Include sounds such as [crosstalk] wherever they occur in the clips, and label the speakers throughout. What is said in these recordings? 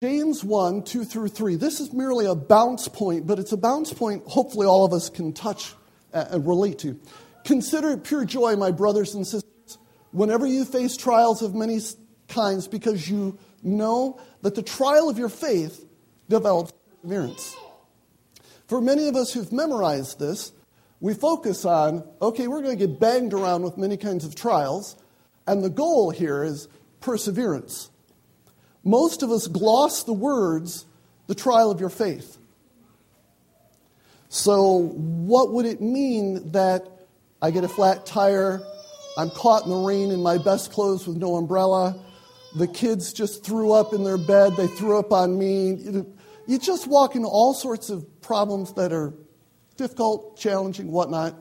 Speaker 1: James 1, 2 through 3. This is merely a bounce point, but it's a bounce point hopefully all of us can touch and relate to. Consider it pure joy, my brothers and sisters, whenever you face trials of many kinds, because you know that the trial of your faith develops perseverance. For many of us who've memorized this, we focus on, okay, we're going to get banged around with many kinds of trials, and the goal here is perseverance. Most of us gloss the words, the trial of your faith. So, what would it mean that I get a flat tire, I'm caught in the rain in my best clothes with no umbrella, the kids just threw up in their bed, they threw up on me? You just walk into all sorts of problems that are difficult, challenging, whatnot.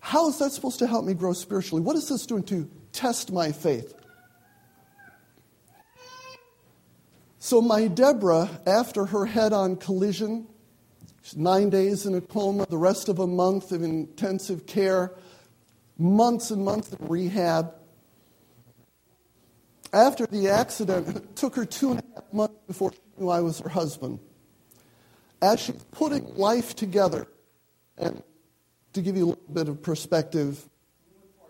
Speaker 1: How is that supposed to help me grow spiritually? What is this doing to test my faith? So, my Deborah, after her head on collision, nine days in a coma, the rest of a month of intensive care, months and months of rehab. After the accident, it took her two and a half months before she knew I was her husband. As she's putting life together, and to give you a little bit of perspective, with her,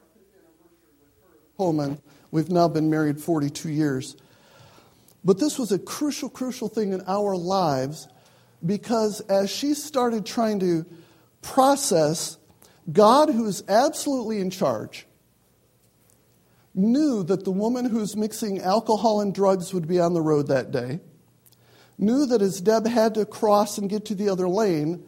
Speaker 1: Holman, we've now been married 42 years. But this was a crucial, crucial thing in our lives because as she started trying to process God, who is absolutely in charge, knew that the woman who's mixing alcohol and drugs would be on the road that day, knew that as Deb had to cross and get to the other lane,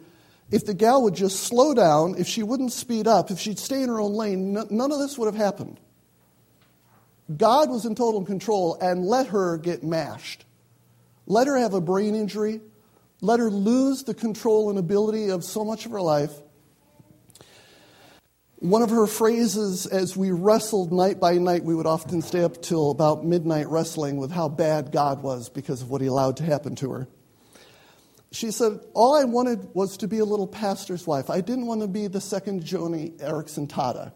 Speaker 1: if the gal would just slow down, if she wouldn't speed up, if she'd stay in her own lane, none of this would have happened. God was in total control and let her get mashed. Let her have a brain injury. Let her lose the control and ability of so much of her life. One of her phrases as we wrestled night by night, we would often stay up till about midnight wrestling with how bad God was because of what he allowed to happen to her. She said, All I wanted was to be a little pastor's wife. I didn't want to be the second Joni Eareckson Tada.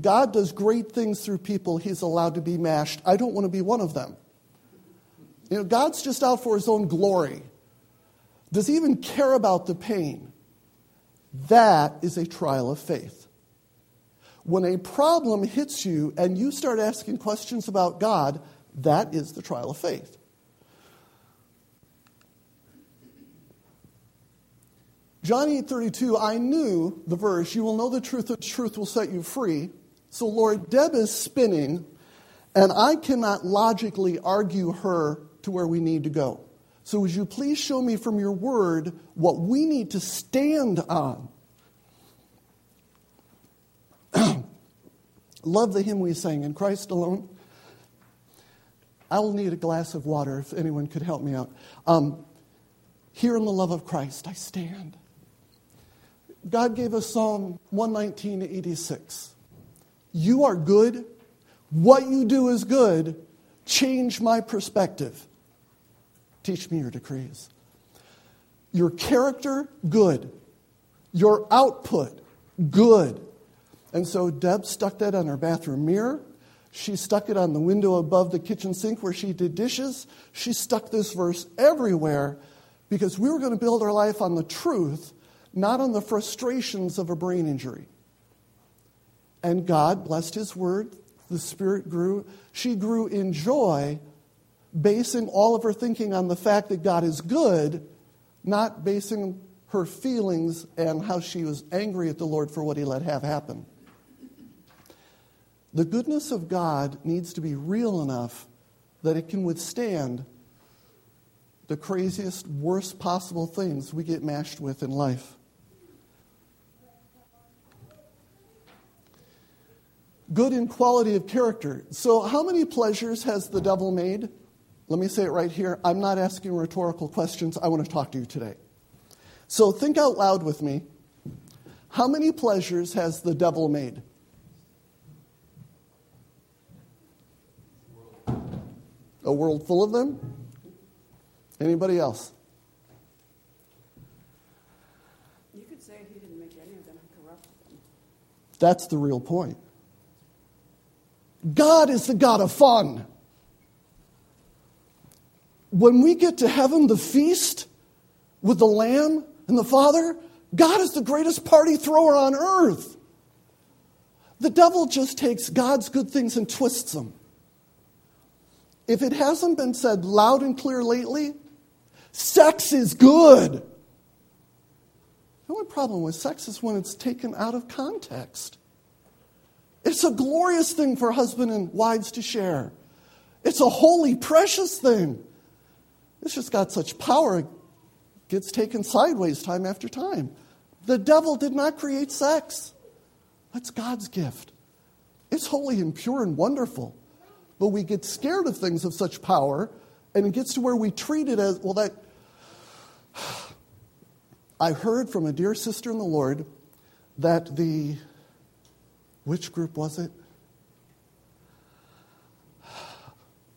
Speaker 1: God does great things through people he's allowed to be mashed. I don't want to be one of them. You know, God's just out for his own glory. Does he even care about the pain? That is a trial of faith. When a problem hits you and you start asking questions about God, that is the trial of faith. John 8:32, I knew the verse, you will know the truth, the truth will set you free. So Lord, Deb is spinning, and I cannot logically argue her to where we need to go. So would you please show me from your word what we need to stand on? [clears throat] Love the hymn we sang, In Christ Alone. I will need a glass of water if anyone could help me out. Um, here in the love of Christ, I stand. God gave us Psalm 119 to 86. You are good. What you do is good. Change my perspective. Teach me your decrees. Your character, good. Your output, good. And so Deb stuck that on her bathroom mirror. She stuck it on the window above the kitchen sink where she did dishes. She stuck this verse everywhere because we were going to build our life on the truth not on the frustrations of a brain injury. And God blessed his word. The Spirit grew. She grew in joy, basing all of her thinking on the fact that God is good, not basing her feelings and how she was angry at the Lord for what he let have happen. The goodness of God needs to be real enough that it can withstand the craziest, worst possible things we get mashed with in life. Good in quality of character. So, how many pleasures has the devil made? Let me say it right here. I'm not asking rhetorical questions. I want to talk to you today. So, think out loud with me. How many pleasures has the devil made? A world full of them? Anybody else?
Speaker 2: You could say he didn't make any of them and corrupt them.
Speaker 1: That's the real point. God is the God of fun. when we get to heaven, the feast with the Lamb and the Father, God is the greatest party thrower on earth. The devil just takes God's good things and twists them. If it hasn't been said loud and clear lately, sex is good. The only problem with sex is when it's taken out of context. It's a glorious thing for husband and wives to share. It's a holy, precious thing. It's just got such power, it gets taken sideways time after time. The devil did not create sex, that's God's gift. It's holy and pure and wonderful. But we get scared of things of such power, and it gets to where we treat it as well, that. [sighs] I heard from a dear sister in the Lord that the. Which group was it?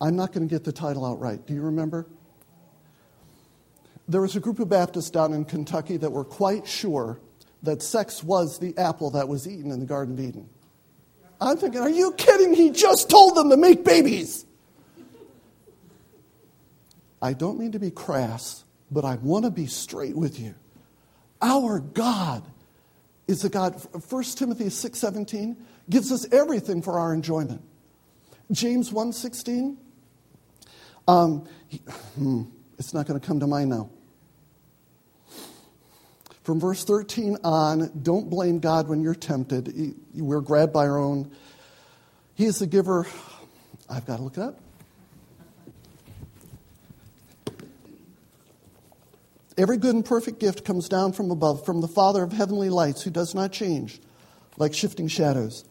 Speaker 1: I'm not going to get the title out right. Do you remember? There was a group of Baptists down in Kentucky that were quite sure that sex was the apple that was eaten in the Garden of Eden. I'm thinking, are you kidding? He just told them to make babies. I don't mean to be crass, but I want to be straight with you. Our God is a God, 1 Timothy 6.17 gives us everything for our enjoyment. James 1.16 um, hmm, it's not going to come to mind now. From verse 13 on, don't blame God when you're tempted. We're grabbed by our own. He is the giver. I've got to look it up. Every good and perfect gift comes down from above, from the Father of heavenly lights, who does not change like shifting shadows.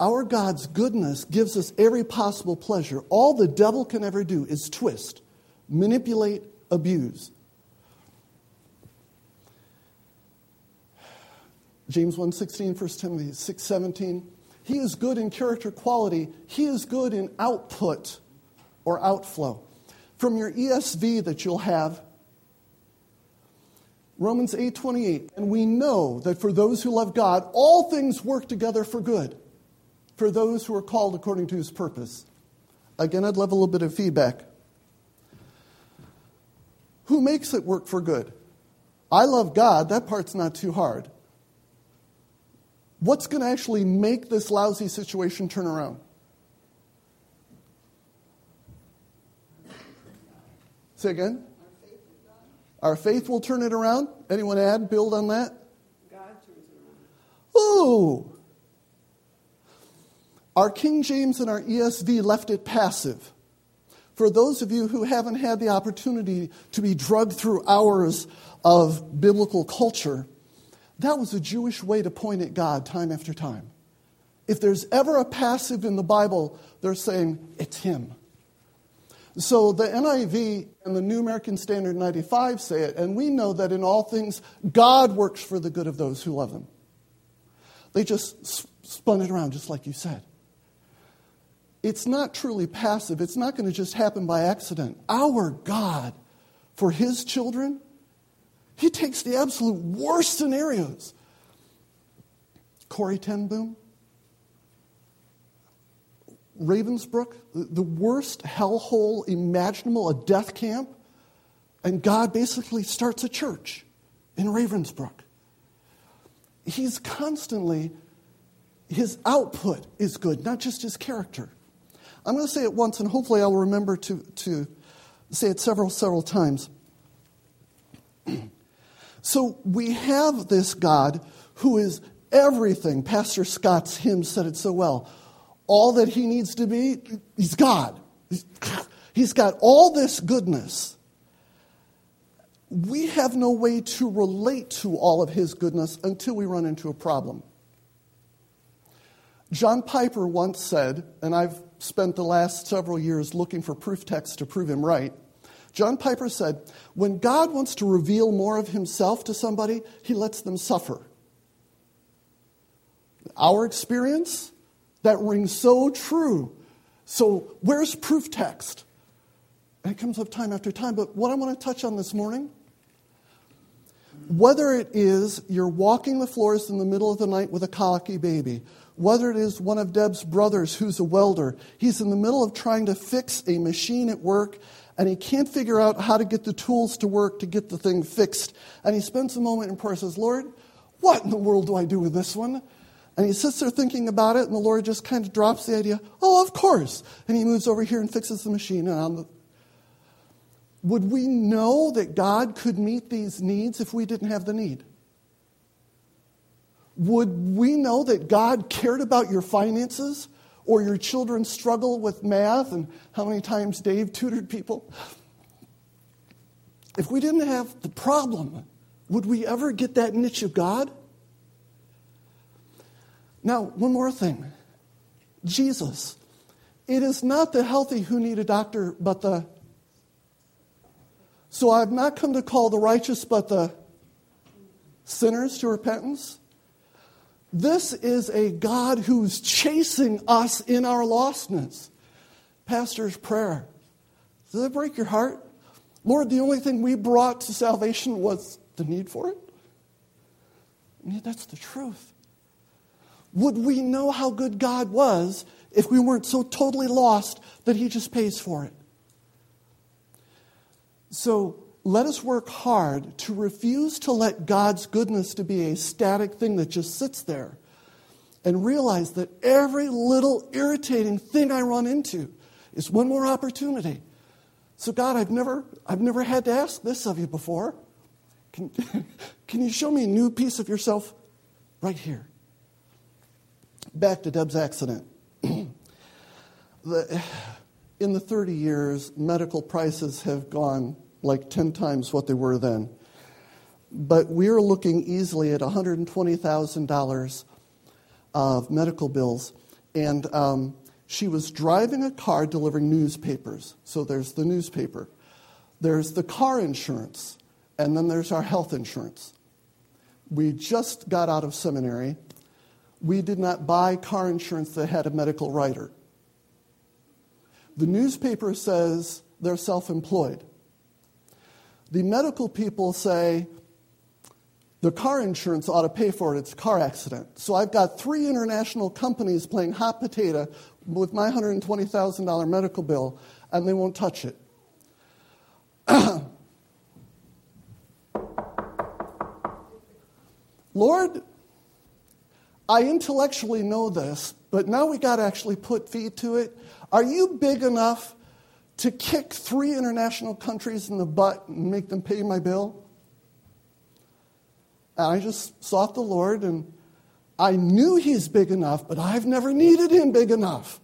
Speaker 1: Our God's goodness gives us every possible pleasure. All the devil can ever do is twist, manipulate, abuse. James 1:16, 1 Timothy 6:17. He is good in character quality. He is good in output or outflow. From your ESV that you'll have, Romans 8:28, and we know that for those who love God, all things work together for good for those who are called according to his purpose. Again, I'd love a little bit of feedback. Who makes it work for good? I love God, that part's not too hard. What's going to actually make this lousy situation turn around? Say again? Our faith will turn it around. Anyone add, build on that?
Speaker 2: God turns it around.
Speaker 1: Ooh, our King James and our ESV left it passive. For those of you who haven't had the opportunity to be drugged through hours of biblical culture, that was a Jewish way to point at God time after time. If there's ever a passive in the Bible, they're saying it's Him. So the NIV and the New American Standard 95 say it, and we know that in all things, God works for the good of those who love Him. They just spun it around, just like you said it's not truly passive. It's not going to just happen by accident. Our God, for His children, He takes the absolute worst scenarios. Corrie ten Boom, Ravensbrück, the worst hellhole imaginable, a death camp, and God basically starts a church in Ravensbrück. He's constantly, his output is good, not just his character. I'm going to say it once, and hopefully I'll remember to, to say it several, several times. [clears throat] so we have this God who is everything. Pastor Scott's hymn said it so well. All that he needs to be, he's God. He's got all this goodness. We have no way to relate to all of his goodness until we run into a problem. John Piper once said, and I've spent the last several years looking for proof texts to prove him right. John Piper said, When God wants to reveal more of himself to somebody, he lets them suffer. Our experience, that rings so true. So, where's proof text? And it comes up time after time. But what I want to touch on this morning whether it is you're walking the floors in the middle of the night with a colicky baby, whether it is one of Deb's brothers who's a welder. He's in the middle of trying to fix a machine at work, and he can't figure out how to get the tools to work to get the thing fixed. And he spends a moment in prayer and says, Lord, what in the world do I do with this one? And he sits there thinking about it, and the Lord just kind of drops the idea, oh, of course. And he moves over here and fixes the machine. The... Would we know that God could meet these needs if we didn't have the need? Would we know that God cared about your finances or your children's struggle with math and how many times Dave tutored people? If we didn't have the problem, would we ever get that niche of God? Now, one more thing Jesus. It is not the healthy who need a doctor, but the. So I've not come to call the righteous, but the sinners to repentance. This is a God who's chasing us in our lostness. Pastor's prayer. Does that break your heart? Lord, the only thing we brought to salvation was the need for it? I that's the truth. Would we know how good God was if we weren't so totally lost that He just pays for it? So, let us work hard to refuse to let God's goodness to be a static thing that just sits there and realize that every little irritating thing I run into is one more opportunity. So God, I've never I've never had to ask this of you before. Can, [laughs] can you show me a new piece of yourself right here? Back to Deb's accident. [clears throat] the, in the 30 years, medical prices have gone like 10 times what they were then. But we're looking easily at $120,000 of medical bills. And um, she was driving a car delivering newspapers. So there's the newspaper, there's the car insurance, and then there's our health insurance. We just got out of seminary. We did not buy car insurance that had a medical rider. The newspaper says they're self employed. The medical people say the car insurance ought to pay for it. It's a car accident. So I've got three international companies playing hot potato with my $120,000 medical bill, and they won't touch it. [clears throat] Lord, I intellectually know this, but now we got to actually put feet to it. Are you big enough to kick three international countries in the butt and make them pay my bill? And I just sought the Lord, and I knew He's big enough, but I've never needed Him big enough.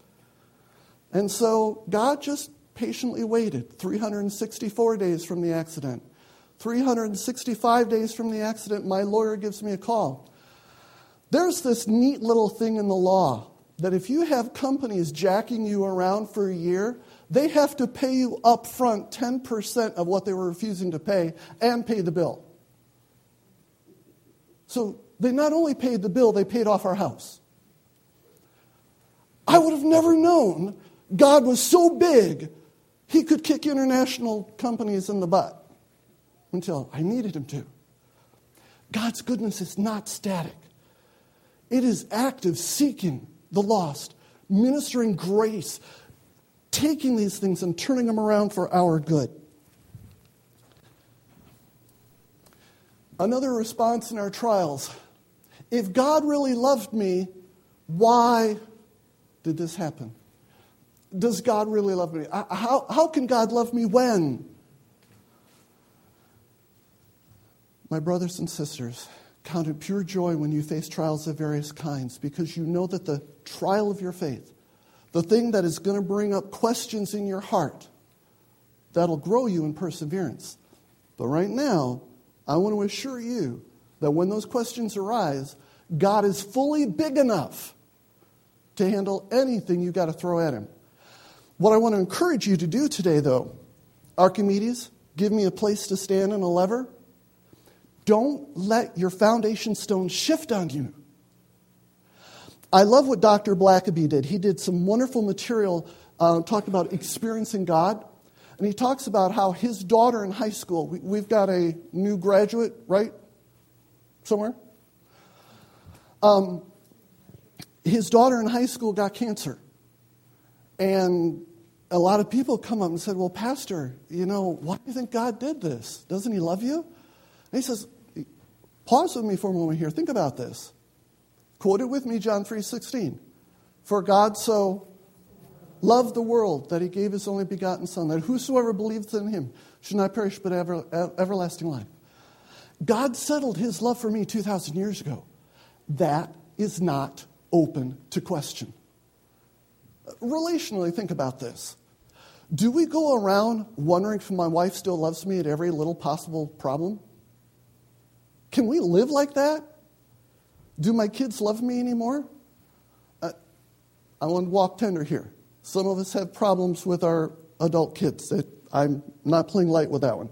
Speaker 1: And so God just patiently waited 364 days from the accident. 365 days from the accident, my lawyer gives me a call. There's this neat little thing in the law that if you have companies jacking you around for a year, they have to pay you up front 10% of what they were refusing to pay and pay the bill. So they not only paid the bill, they paid off our house. I would have never known God was so big, he could kick international companies in the butt until I needed him to. God's goodness is not static, it is active, seeking the lost, ministering grace, taking these things and turning them around for our good. Another response in our trials if God really loved me, why did this happen? Does God really love me? How, how can God love me when? My brothers and sisters, count it pure joy when you face trials of various kinds because you know that the trial of your faith, the thing that is going to bring up questions in your heart, that'll grow you in perseverance. But right now, I want to assure you that when those questions arise, God is fully big enough to handle anything you got to throw at him. What I want to encourage you to do today, though, Archimedes, give me a place to stand and a lever. Don't let your foundation stone shift on you. I love what Dr. Blackaby did. He did some wonderful material uh, talking about experiencing God. And he talks about how his daughter in high school, we, have got a new graduate, right? Somewhere? Um, his daughter in high school got cancer. And a lot of people come up and said, Well, Pastor, you know, why do you think God did this? Doesn't he love you? And he says, Pause with me for a moment here. Think about this. Quote it with me, John 3:16. For God so loved the world that he gave his only begotten Son, that whosoever believes in him should not perish but have ever, everlasting life. God settled his love for me 2,000 years ago. That is not open to question. Relationally, think about this. Do we go around wondering if my wife still loves me at every little possible problem? Can we live like that? Do my kids love me anymore? Uh, I want to walk tender here. Some of us have problems with our adult kids. I'm not playing light with that one.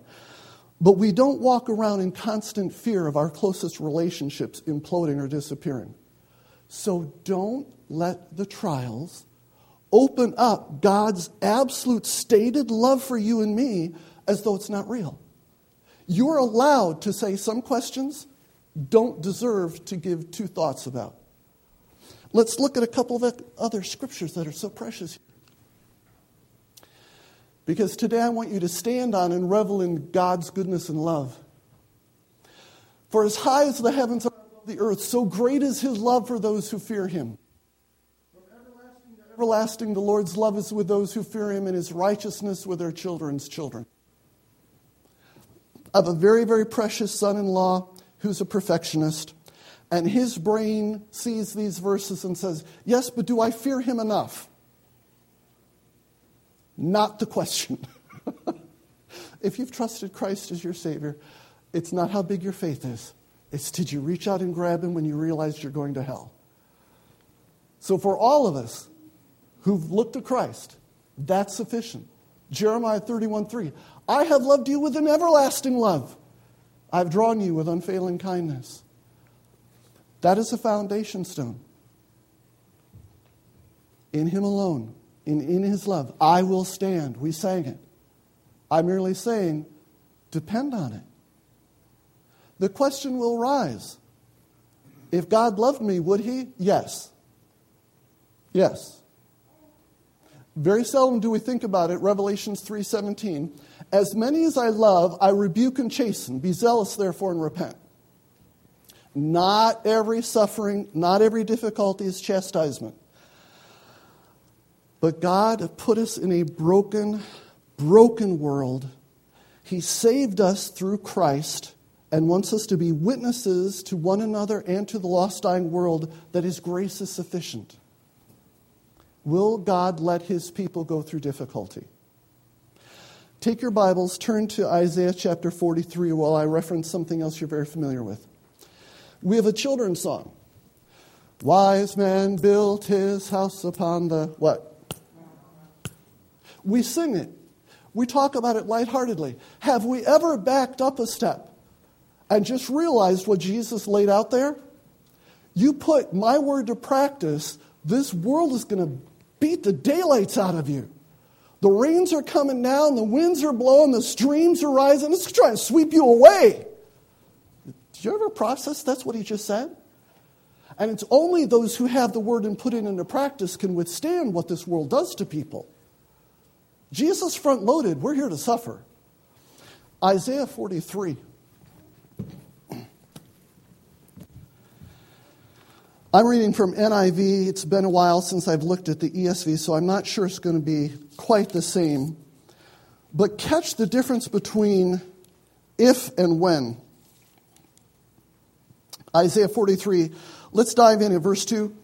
Speaker 1: But we don't walk around in constant fear of our closest relationships imploding or disappearing. So don't let the trials open up God's absolute stated love for you and me as though it's not real. You're allowed to say some questions don't deserve to give two thoughts about. Let's look at a couple of other scriptures that are so precious. Because today I want you to stand on and revel in God's goodness and love. For as high as the heavens are above the earth, so great is his love for those who fear him. From everlasting to everlasting, the Lord's love is with those who fear him, and his righteousness with their children's children. Have a very, very precious son in law who's a perfectionist, and his brain sees these verses and says, Yes, but do I fear him enough? Not the question. [laughs] if you've trusted Christ as your Savior, it's not how big your faith is. It's did you reach out and grab him when you realized you're going to hell? So, for all of us who've looked to Christ, that's sufficient. Jeremiah 31 3. I have loved you with an everlasting love. I've drawn you with unfailing kindness. That is a foundation stone. In Him alone, in, in His love, I will stand. We sang it. I'm merely saying, depend on it. The question will rise if God loved me, would He? Yes. Yes. Very seldom do we think about it. Revelations 3:17. As many as I love, I rebuke and chasten. Be zealous, therefore, and repent. Not every suffering, not every difficulty is chastisement. But God put us in a broken, broken world. He saved us through Christ and wants us to be witnesses to one another and to the lost, dying world that His grace is sufficient. Will God let His people go through difficulty? Take your Bibles, turn to Isaiah chapter 43 while I reference something else you're very familiar with. We have a children's song. Wise man built his house upon the what? We sing it. We talk about it lightheartedly. Have we ever backed up a step and just realized what Jesus laid out there? You put my word to practice, this world is going to beat the daylights out of you. The rains are coming down, the winds are blowing, the streams are rising. It's trying to sweep you away. Did you ever process that's what he just said? And it's only those who have the word and put it into practice can withstand what this world does to people. Jesus front loaded, we're here to suffer. Isaiah 43. I'm reading from NIV. It's been a while since I've looked at the ESV, so I'm not sure it's going to be quite the same. But catch the difference between if and when. Isaiah 43. Let's dive in at verse 2.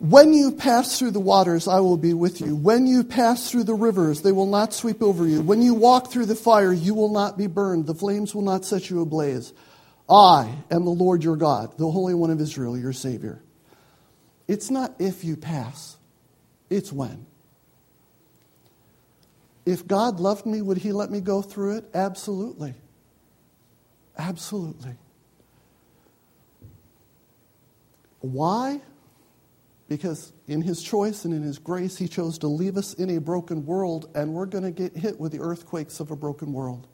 Speaker 1: When you pass through the waters, I will be with you. When you pass through the rivers, they will not sweep over you. When you walk through the fire, you will not be burned. The flames will not set you ablaze. I am the Lord your God, the Holy One of Israel, your Savior. It's not if you pass, it's when. If God loved me, would He let me go through it? Absolutely. Absolutely. Why? Because in His choice and in His grace, He chose to leave us in a broken world, and we're going to get hit with the earthquakes of a broken world.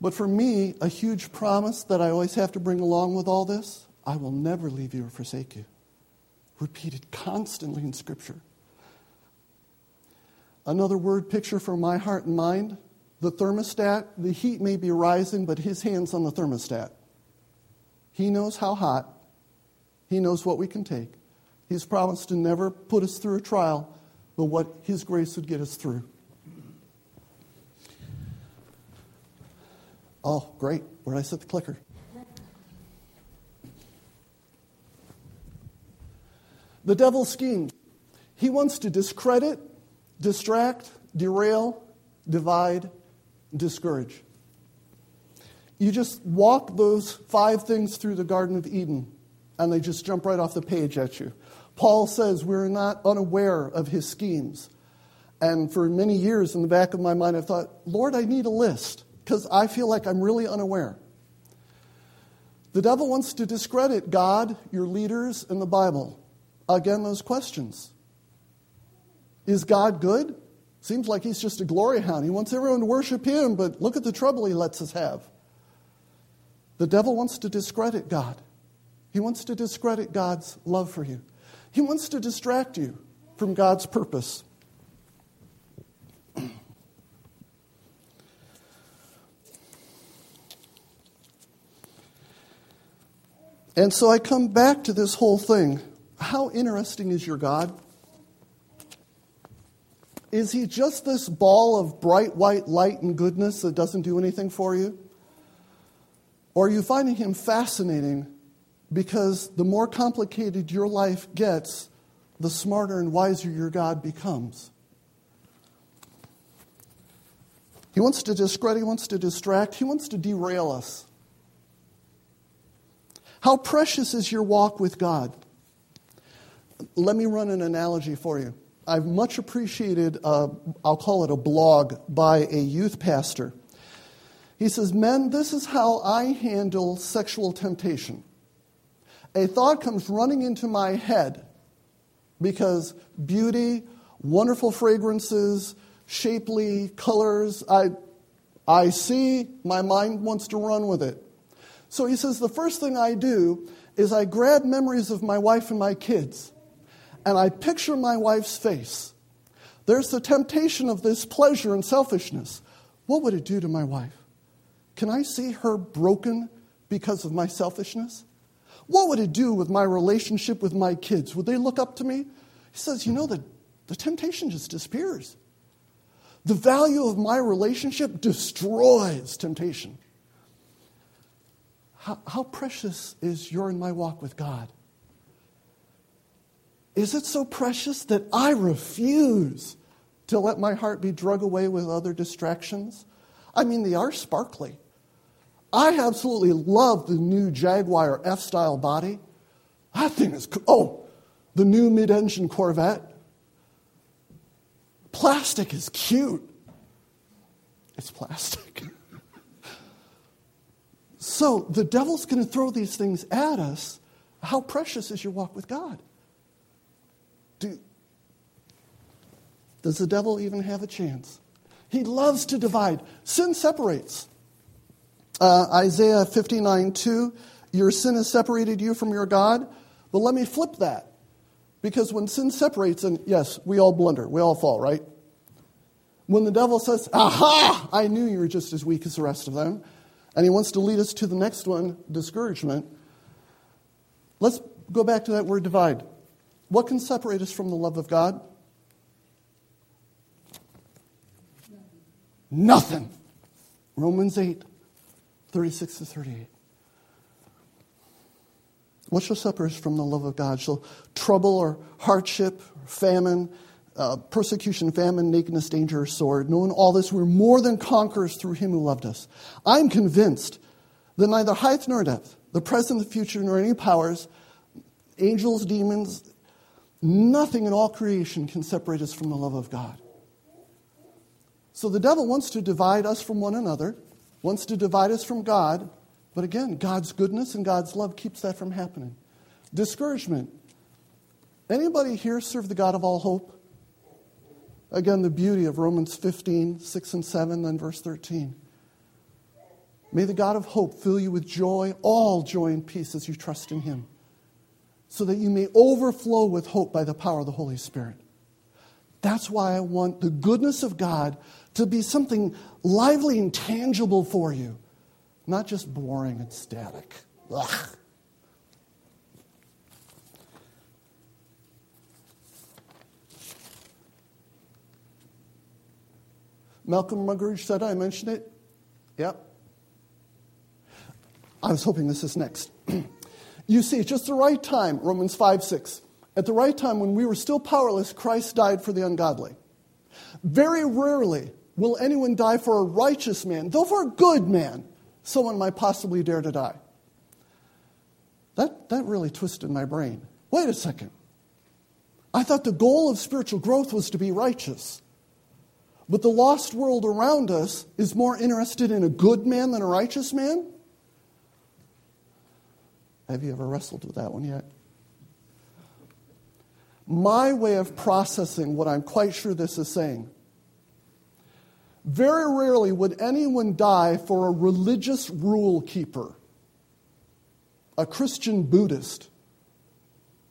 Speaker 1: But for me, a huge promise that I always have to bring along with all this I will never leave you or forsake you. Repeated constantly in Scripture. Another word picture from my heart and mind the thermostat, the heat may be rising, but his hand's on the thermostat. He knows how hot, he knows what we can take. He's promised to never put us through a trial, but what his grace would get us through. Oh, great. Where did I set the clicker? The devil schemes. He wants to discredit, distract, derail, divide, discourage. You just walk those five things through the Garden of Eden, and they just jump right off the page at you. Paul says we're not unaware of his schemes. And for many years in the back of my mind, I've thought, Lord, I need a list because I feel like I'm really unaware. The devil wants to discredit God, your leaders, and the Bible. Again, those questions. Is God good? Seems like he's just a glory hound. He wants everyone to worship him, but look at the trouble he lets us have. The devil wants to discredit God. He wants to discredit God's love for you. He wants to distract you from God's purpose. And so I come back to this whole thing. How interesting is your God? Is he just this ball of bright white light and goodness that doesn't do anything for you? Or are you finding him fascinating because the more complicated your life gets, the smarter and wiser your God becomes? He wants to discredit, he wants to distract, he wants to derail us. How precious is your walk with God? Let me run an analogy for you. I've much appreciated, I'll call it a blog by a youth pastor. He says, Men, this is how I handle sexual temptation. A thought comes running into my head because beauty, wonderful fragrances, shapely colors, I, I see, my mind wants to run with it. So he says, the first thing I do is I grab memories of my wife and my kids, and I picture my wife's face. There's the temptation of this pleasure and selfishness. What would it do to my wife? Can I see her broken because of my selfishness? What would it do with my relationship with my kids? Would they look up to me? He says, You know, the, the temptation just disappears. The value of my relationship destroys temptation. How, how precious is your and my walk with God? Is it so precious that I refuse to let my heart be drug away with other distractions? I mean, they are sparkly. I absolutely love the new Jaguar F-Type body. That thing is, oh, the new mid engine Corvette. Plastic is cute. It's plastic. [laughs] So the devil's going to throw these things at us. How precious is your walk with God? Do, does the devil even have a chance? He loves to divide. Sin separates. Uh, Isaiah 59 2, your sin has separated you from your God. But let me flip that. Because when sin separates, and yes, we all blunder, we all fall, right? When the devil says, Aha, I knew you were just as weak as the rest of them, and he wants to lead us to the next one discouragement. Let's go back to that word divide. What can separate us from the love of God? Nothing. Romans 8, 36 to 38. What shall separate us from the love of God? Shall trouble or hardship, or famine, uh, persecution, famine, nakedness, danger, or sword. Knowing all this, we're more than conquerors through him who loved us. I'm convinced that neither height nor depth, the present, the future, nor any powers, angels, demons, nothing in all creation can separate us from the love of God. So the devil wants to divide us from one another, wants to divide us from God, but again, God's goodness and God's love keeps that from happening. Discouragement. Anybody here serve the God of all hope? Again, the beauty of Romans 15, 6 and 7, then verse 13. May the God of hope fill you with joy, all joy and peace as you trust in him, so that you may overflow with hope by the power of the Holy Spirit. That's why I want the goodness of God to be something lively and tangible for you, not just boring and static. Ugh. Malcolm Muggeridge said I mentioned it. Yep. I was hoping this is next. [clears throat] you see, just the right time, Romans 5 6. At the right time, when we were still powerless, Christ died for the ungodly. Very rarely will anyone die for a righteous man, though for a good man, someone might possibly dare to die. That, that really twisted my brain. Wait a second. I thought the goal of spiritual growth was to be righteous. But the lost world around us is more interested in a good man than a righteous man? Have you ever wrestled with that one yet? My way of processing what I'm quite sure this is saying. Very rarely would anyone die for a religious rule keeper, a Christian Buddhist.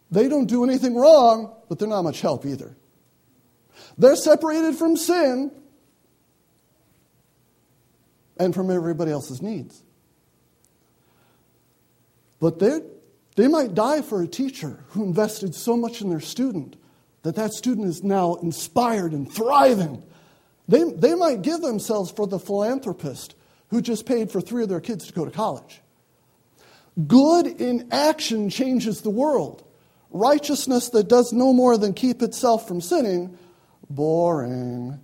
Speaker 1: They don't do anything wrong, but they're not much help either. They're separated from sin and from everybody else's needs. But they, they might die for a teacher who invested so much in their student that that student is now inspired and thriving. They, they might give themselves for the philanthropist who just paid for three of their kids to go to college. Good in action changes the world. Righteousness that does no more than keep itself from sinning boring.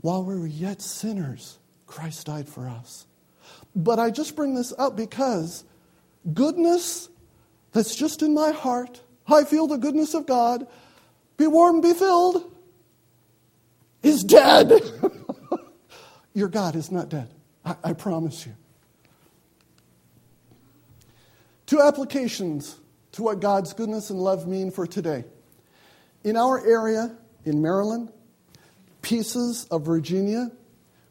Speaker 1: While we were yet sinners, Christ died for us. But I just bring this up because goodness that's just in my heart, I feel the goodness of God, be warm, be filled, is dead. [laughs] Your God is not dead. I, I promise you. Two applications to what God's goodness and love mean for today. In our area, in Maryland, pieces of Virginia,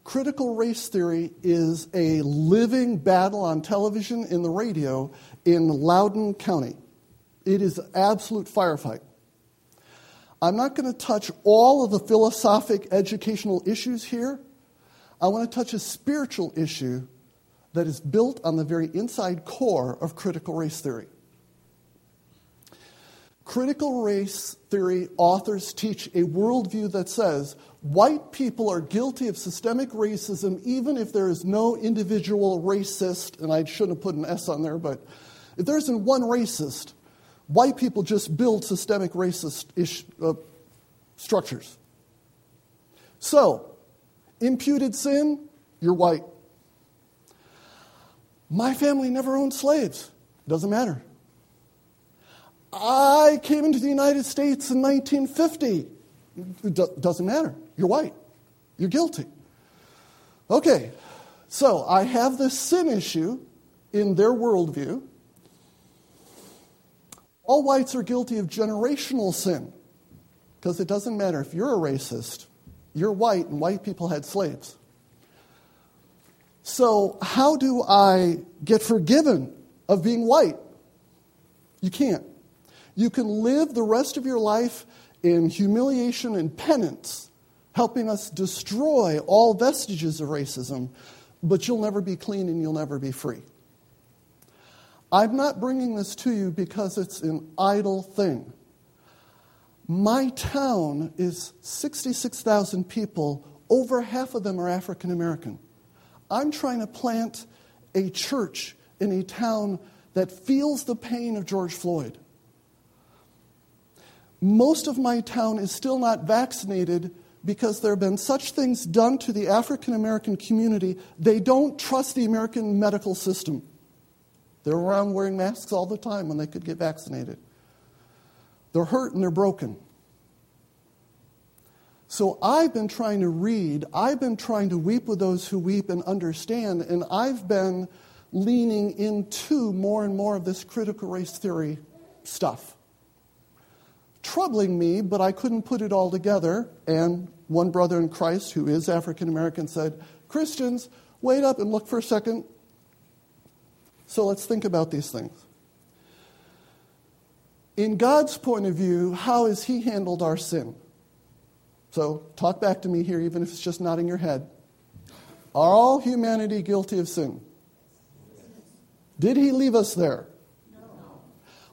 Speaker 1: critical race theory is a living battle on television and the radio in Loudoun County. It is absolute firefight. I'm not going to touch all of the philosophic educational issues here. I want to touch a spiritual issue that is built on the very inside core of critical race theory. Critical race theory authors teach a worldview that says white people are guilty of systemic racism even if there is no individual racist, and I shouldn't have put an S on there, but if there isn't one racist, white people just build systemic racist ish, uh, structures. So, imputed sin, you're white. My family never owned slaves. Doesn't matter. I came into the United States in 1950. It doesn't matter. You're white. You're guilty. Okay, so I have this sin issue in their worldview. All whites are guilty of generational sin because it doesn't matter if you're a racist, you're white, and white people had slaves. So, how do I get forgiven of being white? You can't. You can live the rest of your life in humiliation and penance, helping us destroy all vestiges of racism, but you'll never be clean and you'll never be free. I'm not bringing this to you because it's an idle thing. My town is 66,000 people, over half of them are African American. I'm trying to plant a church in a town that feels the pain of George Floyd. Most of my town is still not vaccinated because there have been such things done to the African American community, they don't trust the American medical system. They're around wearing masks all the time when they could get vaccinated. They're hurt and they're broken. So I've been trying to read, I've been trying to weep with those who weep and understand, and I've been leaning into more and more of this critical race theory stuff troubling me, but I couldn't put it all together. And one brother in Christ who is African American said, Christians, wait up and look for a second. So let's think about these things. In God's point of view, how has He handled our sin? So, talk back to me here, even if it's just nodding your head. Are all humanity guilty of sin? Did He leave us there?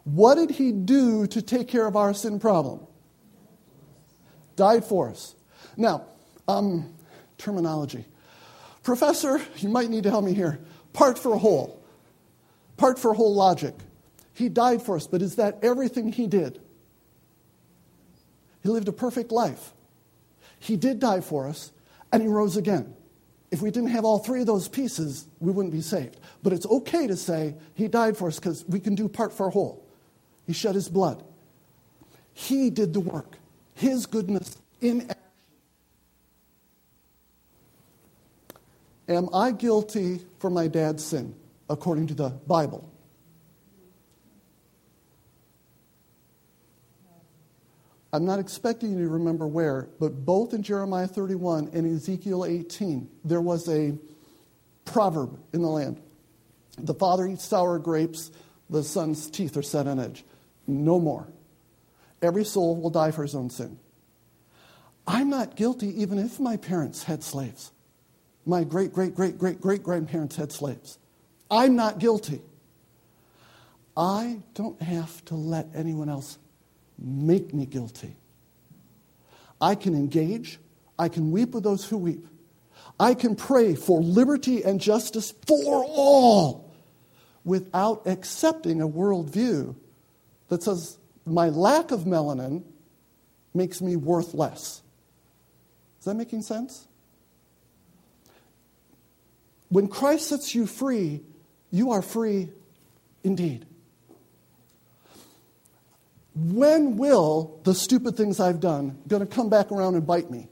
Speaker 1: What did He do to take care of our sin problem? Died for us. Now, um, terminology. Professor, you might need to help me here. Part for whole. Part for whole logic. He died for us, but is that everything he did? He lived a perfect life. He did die for us, and he rose again. If we didn't have all three of those pieces, we wouldn't be saved. But it's okay to say he died for us because we can do part for whole. He shed his blood. He did the work. His goodness in action. Am I guilty for my dad's sin, according to the Bible? I'm not expecting you to remember where, but both in Jeremiah 31 and Ezekiel 18, there was a proverb in the land. The father eats sour grapes, the son's teeth are set on edge. No more. Every soul will die for his own sin. I'm not guilty even if my parents had slaves. My great, great, great, great, great grandparents had slaves. I'm not guilty. I don't have to let anyone else make me guilty. I can engage, I can weep with those who weep. I can pray for liberty and justice for all without accepting a worldview that says my lack of melanin makes me worth less. Is that making sense? When Christ sets you free, you are free indeed. When will the stupid things I've done going to come back around and bite me?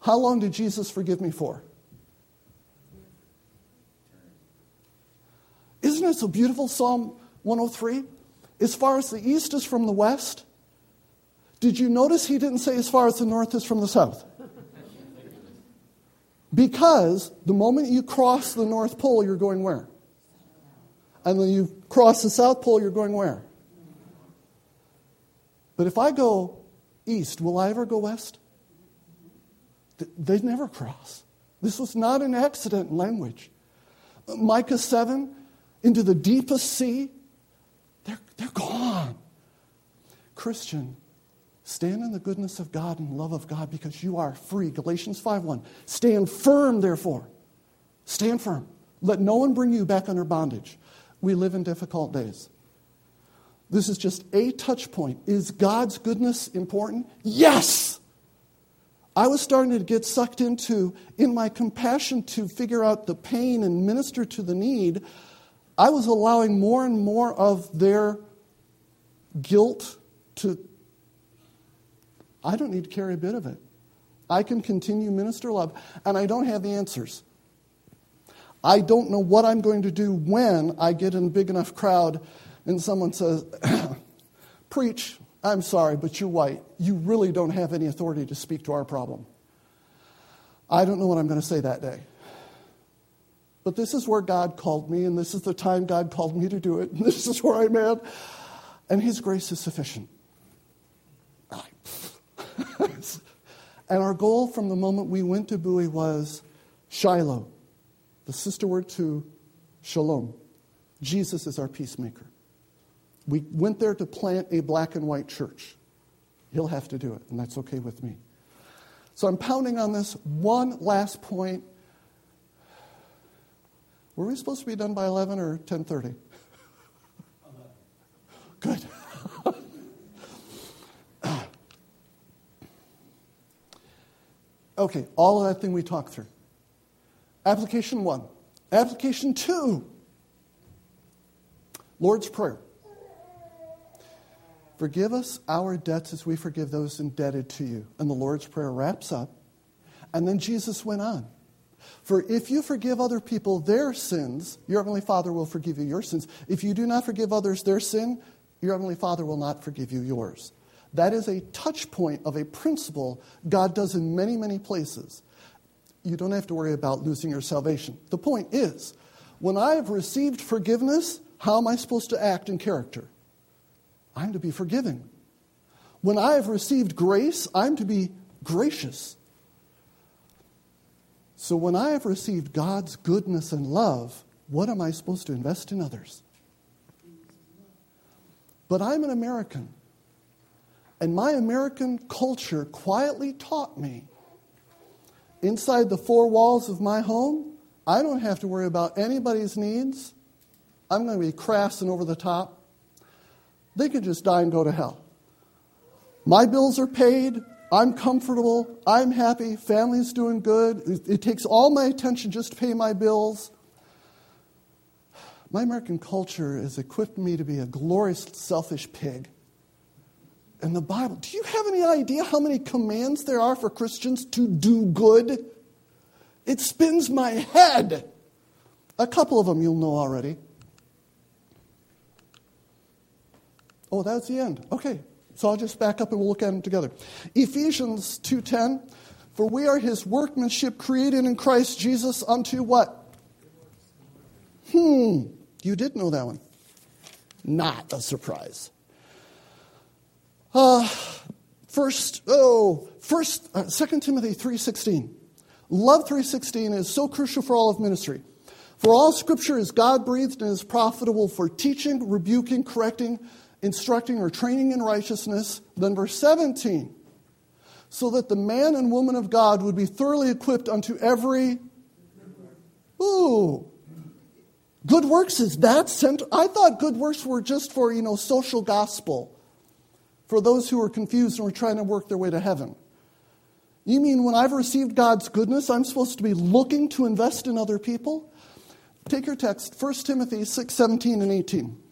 Speaker 1: How long did Jesus forgive me for? Isn't it so beautiful, Psalm 103? As far as the east is from the west, did you notice he didn't say as far as the north is from the south? Because the moment you cross the North Pole, you're going where? And when you cross the South Pole, you're going where? But if I go east, will I ever go west? They'd never cross. This was not an accident in language. Micah 7, into the deepest sea, they're, they're gone. Christian, stand in the goodness of God and love of God because you are free. Galatians 5:1. Stand firm, therefore. Stand firm. Let no one bring you back under bondage. We live in difficult days. This is just a touch point. Is God's goodness important? Yes! I was starting to get sucked into, in my compassion to figure out the pain and minister to the need, I was allowing more and more of their guilt to. I don't need to carry a bit of it. I can continue minister love, and I don't have the answers. I don't know what I'm going to do when I get in a big enough crowd and someone says, [clears throat] Preach, I'm sorry, but you're white. You really don't have any authority to speak to our problem. I don't know what I'm going to say that day. But this is where God called me, and this is the time God called me to do it, and [laughs] this is where I'm at. And His grace is sufficient. [laughs] and our goal from the moment we went to Bowie was Shiloh, the sister word to Shalom. Jesus is our peacemaker. We went there to plant a black and white church. He'll have to do it, and that's okay with me. So I'm pounding on this one last point. Were we supposed to be done by 11 or 10:30? Good. okay, all of that thing we talked through. Application 1. Application 2. Lord's Prayer. Forgive us our debts as we forgive those indebted to you. And the Lord's Prayer wraps up. And then Jesus went on. For if you forgive other people their sins, your Heavenly Father will forgive you your sins. If you do not forgive others their sin, your Heavenly Father will not forgive you yours. That is a touch point of a principle God does in many, many places. You don't have to worry about losing your salvation. The point is, when I have received forgiveness, how am I supposed to act in character? I'm to be forgiving. When I have received grace, I'm to be gracious. So when I have received God's goodness and love, what am I supposed to invest in others? But I'm an American. And my American culture quietly taught me inside the four walls of my home, I don't have to worry about anybody's needs. I'm going to be crass and over the top. They can just die and go to hell. My bills are paid. I'm comfortable. I'm happy. Family's doing good. It, it takes all my attention just to pay my bills. My American culture has equipped me to be a glorious, selfish pig. And the Bible, do you have any idea how many commands there are for Christians to do good? It spins my head. A couple of them you'll know already. Oh, that's the end. Okay. So I'll just back up and we'll look at them together. Ephesians 2:10 For we are his workmanship created in Christ Jesus unto what? Hmm. You did know that one. Not a surprise. Uh, first, oh, first, uh, 2 Timothy 3.16. Love 3.16 is so crucial for all of ministry. For all scripture is God-breathed and is profitable for teaching, rebuking, correcting, instructing, or training in righteousness. Then verse 17. So that the man and woman of God would be thoroughly equipped unto every... Ooh, Good works is that sent. I thought good works were just for, you know, social gospel, for those who are confused and are trying to work their way to heaven. You mean when I've received God's goodness, I'm supposed to be looking to invest in other people? Take your text, 1 Timothy 6, 17 and 18.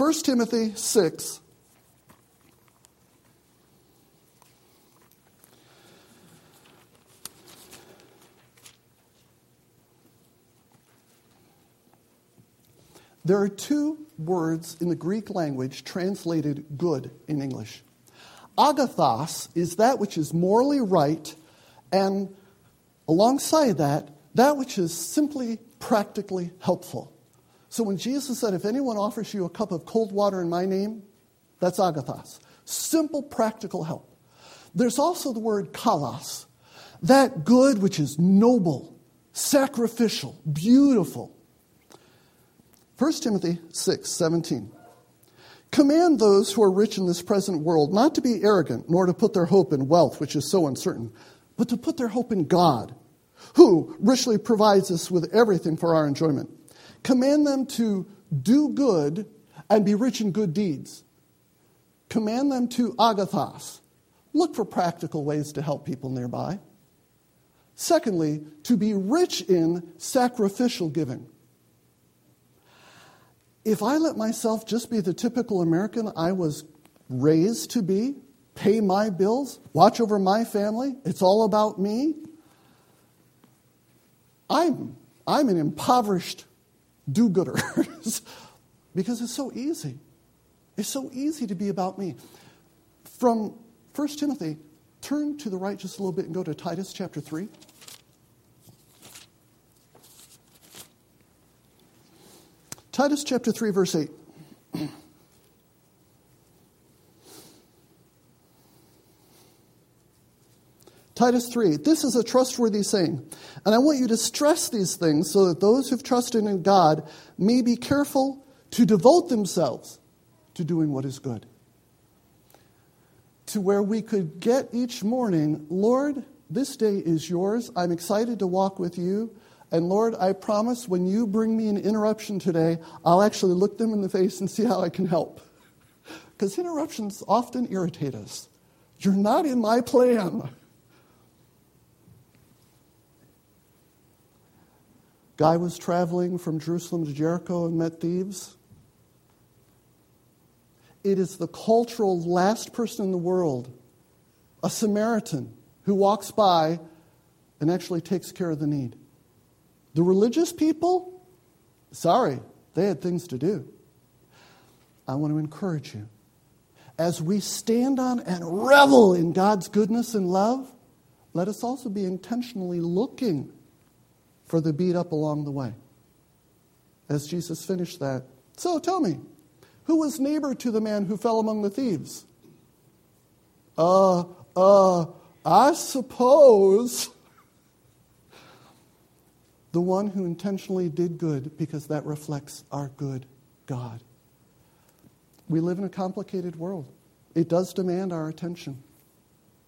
Speaker 1: 1 Timothy 6, There are two words in the Greek language translated good in English. Agathos is that which is morally right, and alongside that, that which is simply practically helpful. So when Jesus said, If anyone offers you a cup of cold water in my name, that's agathos. Simple, practical help. There's also the word kalos, that good which is noble, sacrificial, beautiful. 1 Timothy 6 17. Command those who are rich in this present world not to be arrogant, nor to put their hope in wealth, which is so uncertain, but to put their hope in God, who richly provides us with everything for our enjoyment. Command them to do good and be rich in good deeds. Command them to agathos, look for practical ways to help people nearby. Secondly, to be rich in sacrificial giving. If I let myself just be the typical American I was raised to be, pay my bills, watch over my family, it's all about me, I'm, I'm an impoverished do gooder [laughs] because it's so easy. It's so easy to be about me. From 1 Timothy, turn to the right just a little bit and go to Titus chapter 3. Titus chapter 3, verse 8. [clears throat] Titus 3, this is a trustworthy saying. And I want you to stress these things so that those who've trusted in God may be careful to devote themselves to doing what is good. To where we could get each morning, Lord, this day is yours. I'm excited to walk with you. And Lord, I promise when you bring me an interruption today, I'll actually look them in the face and see how I can help. [laughs] Because interruptions often irritate us. You're not in my plan. Guy was traveling from Jerusalem to Jericho and met thieves. It is the cultural last person in the world, a Samaritan, who walks by and actually takes care of the need. The religious people, sorry, they had things to do. I want to encourage you. As we stand on and revel in God's goodness and love, let us also be intentionally looking for the beat up along the way. As Jesus finished that, so tell me, Who was neighbor to the man who fell among the thieves? Uh, uh, I suppose [laughs] the one who intentionally did good because that reflects our good God. We live in a complicated world. It does demand our attention.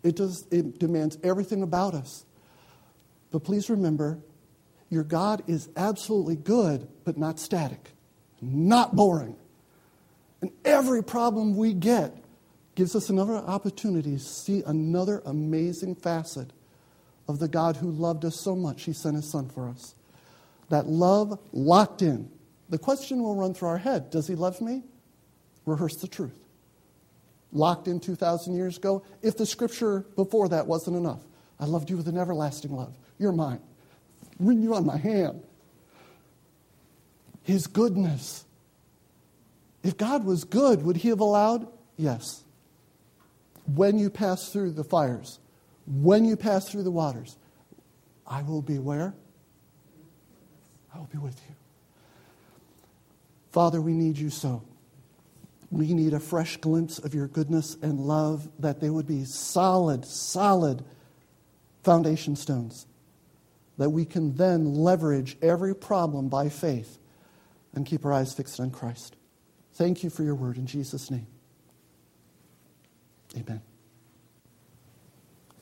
Speaker 1: It, does, it demands everything about us. But please remember, your God is absolutely good, but not static, not boring. And every problem we get gives us another opportunity to see another amazing facet of the God who loved us so much, he sent his son for us. That love locked in. The question will run through our head Does he love me? Rehearse the truth. Locked in 2,000 years ago, if the scripture before that wasn't enough. I loved you with an everlasting love. You're mine. Ring you on my hand. His goodness. If God was good, would he have allowed? Yes. When you pass through the fires, when you pass through the waters, I will be where? I will be with you. Father, we need you so. We need a fresh glimpse of your goodness and love, that they would be solid, solid foundation stones, that we can then leverage every problem by faith and keep our eyes fixed on Christ. Thank you for your word in Jesus' name. Amen.